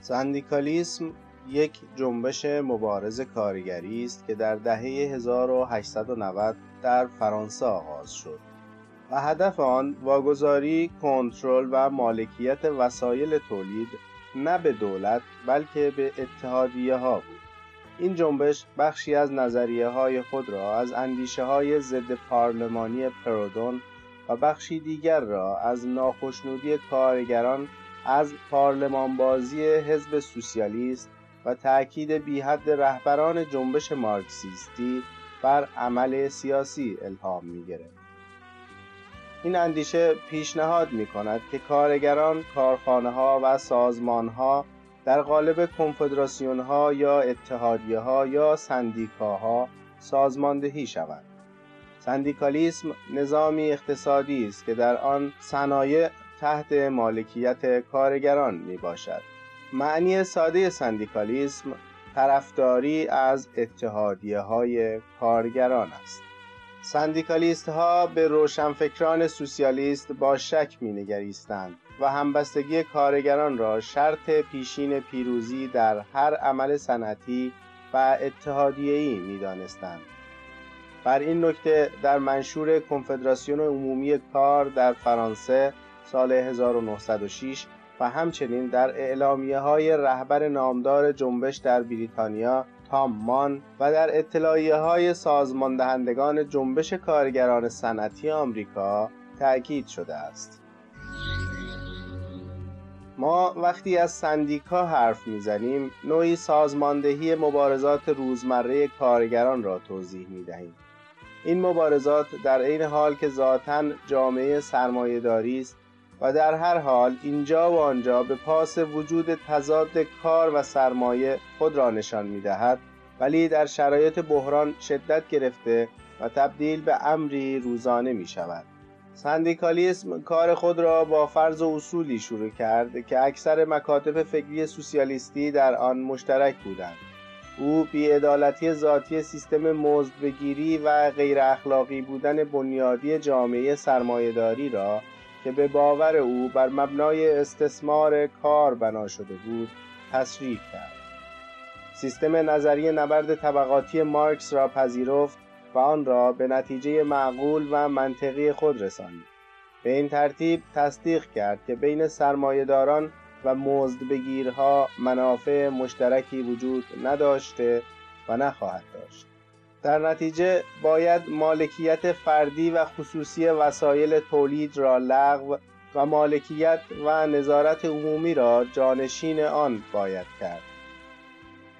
سندیکالیسم یک جنبش مبارز کارگری است که در دهه 1890 در فرانسه آغاز شد و هدف آن واگذاری کنترل و مالکیت وسایل تولید نه به دولت بلکه به اتحادیه ها بود. این جنبش بخشی از نظریه های خود را از اندیشه های ضد پارلمانی پرودون و بخشی دیگر را از ناخشنودی کارگران از پارلمانبازی حزب سوسیالیست و تأکید بیحد رهبران جنبش مارکسیستی بر عمل سیاسی الهام می گرفت. این اندیشه پیشنهاد می کند که کارگران کارخانه ها و سازمان ها در قالب کنفدراسیون ها یا اتحادیه ها یا سندیکاها سازماندهی شوند. سندیکالیسم نظامی اقتصادی است که در آن صنایع تحت مالکیت کارگران می باشد. معنی ساده سندیکالیسم طرفداری از اتحادیه های کارگران است. سندیکالیست ها به روشنفکران سوسیالیست با شک می نگریستند و همبستگی کارگران را شرط پیشین پیروزی در هر عمل صنعتی و اتحادیه‌ای می دانستند. بر این نکته در منشور کنفدراسیون عمومی کار در فرانسه سال 1906 و همچنین در اعلامیه های رهبر نامدار جنبش در بریتانیا تاممان و در اطلاعیه های سازمان دهندگان جنبش کارگران صنعتی آمریکا تأکید شده است. ما وقتی از سندیکا حرف می‌زنیم نوعی سازماندهی مبارزات روزمره کارگران را توضیح می دهیم. این مبارزات در عین حال که ذاتا جامعه سرمایهداری است و در هر حال اینجا و آنجا به پاس وجود تضاد کار و سرمایه خود را نشان می دهد ولی در شرایط بحران شدت گرفته و تبدیل به امری روزانه می شود. سندیکالیسم کار خود را با فرض و اصولی شروع کرد که اکثر مکاتب فکری سوسیالیستی در آن مشترک بودند. او بیعدالتی ذاتی سیستم مزدبگیری و غیر اخلاقی بودن بنیادی جامعه سرمایهداری را که به باور او بر مبنای استثمار کار بنا شده بود تصریح کرد. سیستم نظری نبرد طبقاتی مارکس را پذیرفت و آن را به نتیجه معقول و منطقی خود رساند. به این ترتیب تصدیق کرد که بین سرمایهداران و مزدبگیرها منافع مشترکی وجود نداشته و نخواهد داشت. در نتیجه باید مالکیت فردی و خصوصی وسایل تولید را لغو و مالکیت و نظارت عمومی را جانشین آن باید کرد.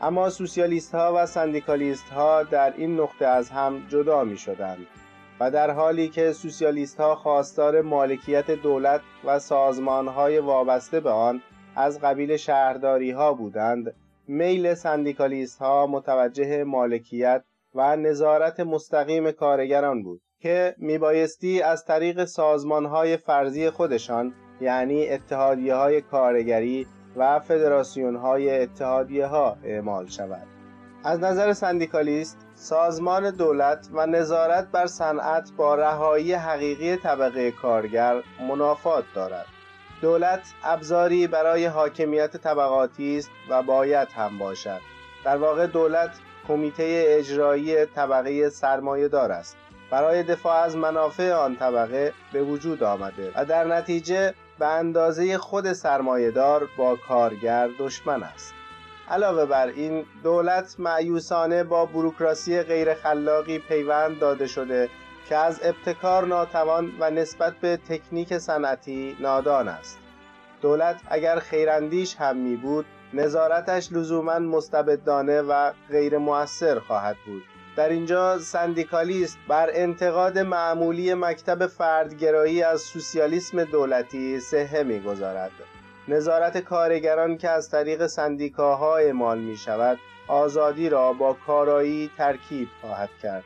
اما سوسیالیست ها و سندیکالیست ها در این نقطه از هم جدا می شدند و در حالی که سوسیالیست ها خواستار مالکیت دولت و سازمان های وابسته به آن از قبیل شهرداری ها بودند میل سندیکالیست ها متوجه مالکیت و نظارت مستقیم کارگران بود که میبایستی از طریق سازمان های فرضی خودشان یعنی اتحادیه های کارگری و فدراسیون های اتحادیه ها اعمال شود. از نظر سندیکالیست سازمان دولت و نظارت بر صنعت با رهایی حقیقی طبقه کارگر منافات دارد. دولت ابزاری برای حاکمیت طبقاتی است و باید هم باشد. در واقع دولت کمیته اجرایی طبقه سرمایه دار است. برای دفاع از منافع آن طبقه به وجود آمده و در نتیجه به اندازه خود سرمایهدار با کارگر دشمن است. علاوه بر این دولت معیوسانه با بروکراسی غیر خلاقی پیوند داده شده که از ابتکار ناتوان و نسبت به تکنیک صنعتی نادان است. دولت اگر خیراندیش هم می بود نظارتش لزوما مستبدانه و غیر موثر خواهد بود. در اینجا سندیکالیست بر انتقاد معمولی مکتب فردگرایی از سوسیالیسم دولتی سهه می‌گذارد. نظارت کارگران که از طریق سندیکاها اعمال می شود آزادی را با کارایی ترکیب خواهد کرد.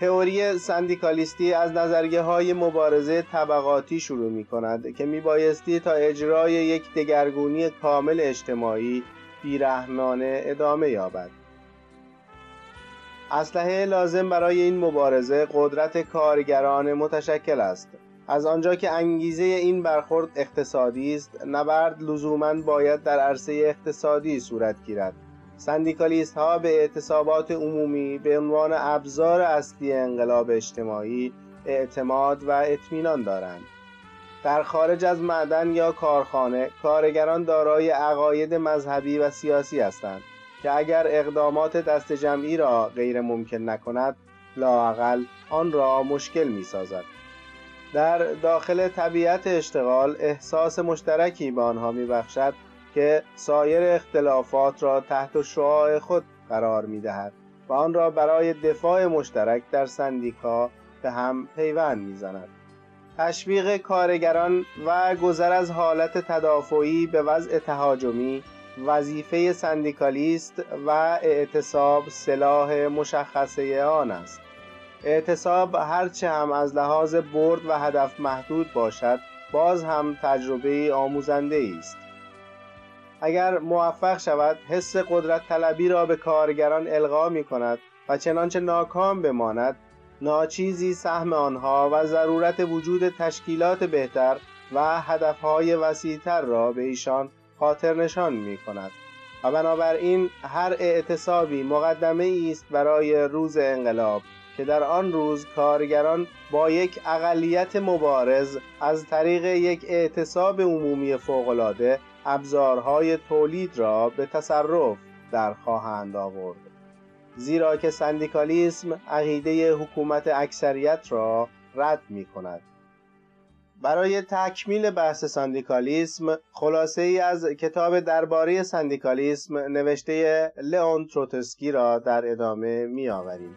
تئوری سندیکالیستی از نظریه های مبارزه طبقاتی شروع می کند که می بایستی تا اجرای یک دگرگونی کامل اجتماعی بیرحمانه ادامه یابد. اسلحه لازم برای این مبارزه قدرت کارگران متشکل است. از آنجا که انگیزه این برخورد اقتصادی است نبرد لزوما باید در عرصه اقتصادی صورت گیرد. سندیکالیست ها به اعتصابات عمومی به عنوان ابزار اصلی انقلاب اجتماعی اعتماد و اطمینان دارند در خارج از معدن یا کارخانه کارگران دارای عقاید مذهبی و سیاسی هستند که اگر اقدامات دست جمعی را غیر ممکن نکند لااقل آن را مشکل می سازد. در داخل طبیعت اشتغال احساس مشترکی به آنها می بخشد که سایر اختلافات را تحت شعاع خود قرار می دهد و آن را برای دفاع مشترک در سندیکا به هم پیوند می زند. تشویق کارگران و گذر از حالت تدافعی به وضع تهاجمی وظیفه سندیکالیست و اعتصاب سلاح مشخصه آن است اعتصاب هرچه هم از لحاظ برد و هدف محدود باشد باز هم تجربه آموزنده است اگر موفق شود حس قدرت طلبی را به کارگران القا می کند و چنانچه ناکام بماند ناچیزی سهم آنها و ضرورت وجود تشکیلات بهتر و هدفهای وسیعتر را به ایشان خاطر نشان می کند و بنابراین هر اعتصابی مقدمه است برای روز انقلاب که در آن روز کارگران با یک اقلیت مبارز از طریق یک اعتصاب عمومی فوقالعاده ابزارهای تولید را به تصرف در خواهند آورد زیرا که سندیکالیسم عقیده حکومت اکثریت را رد می کند برای تکمیل بحث سندیکالیسم خلاصه ای از کتاب درباره سندیکالیسم نوشته لئون تروتسکی را در ادامه می آوریم.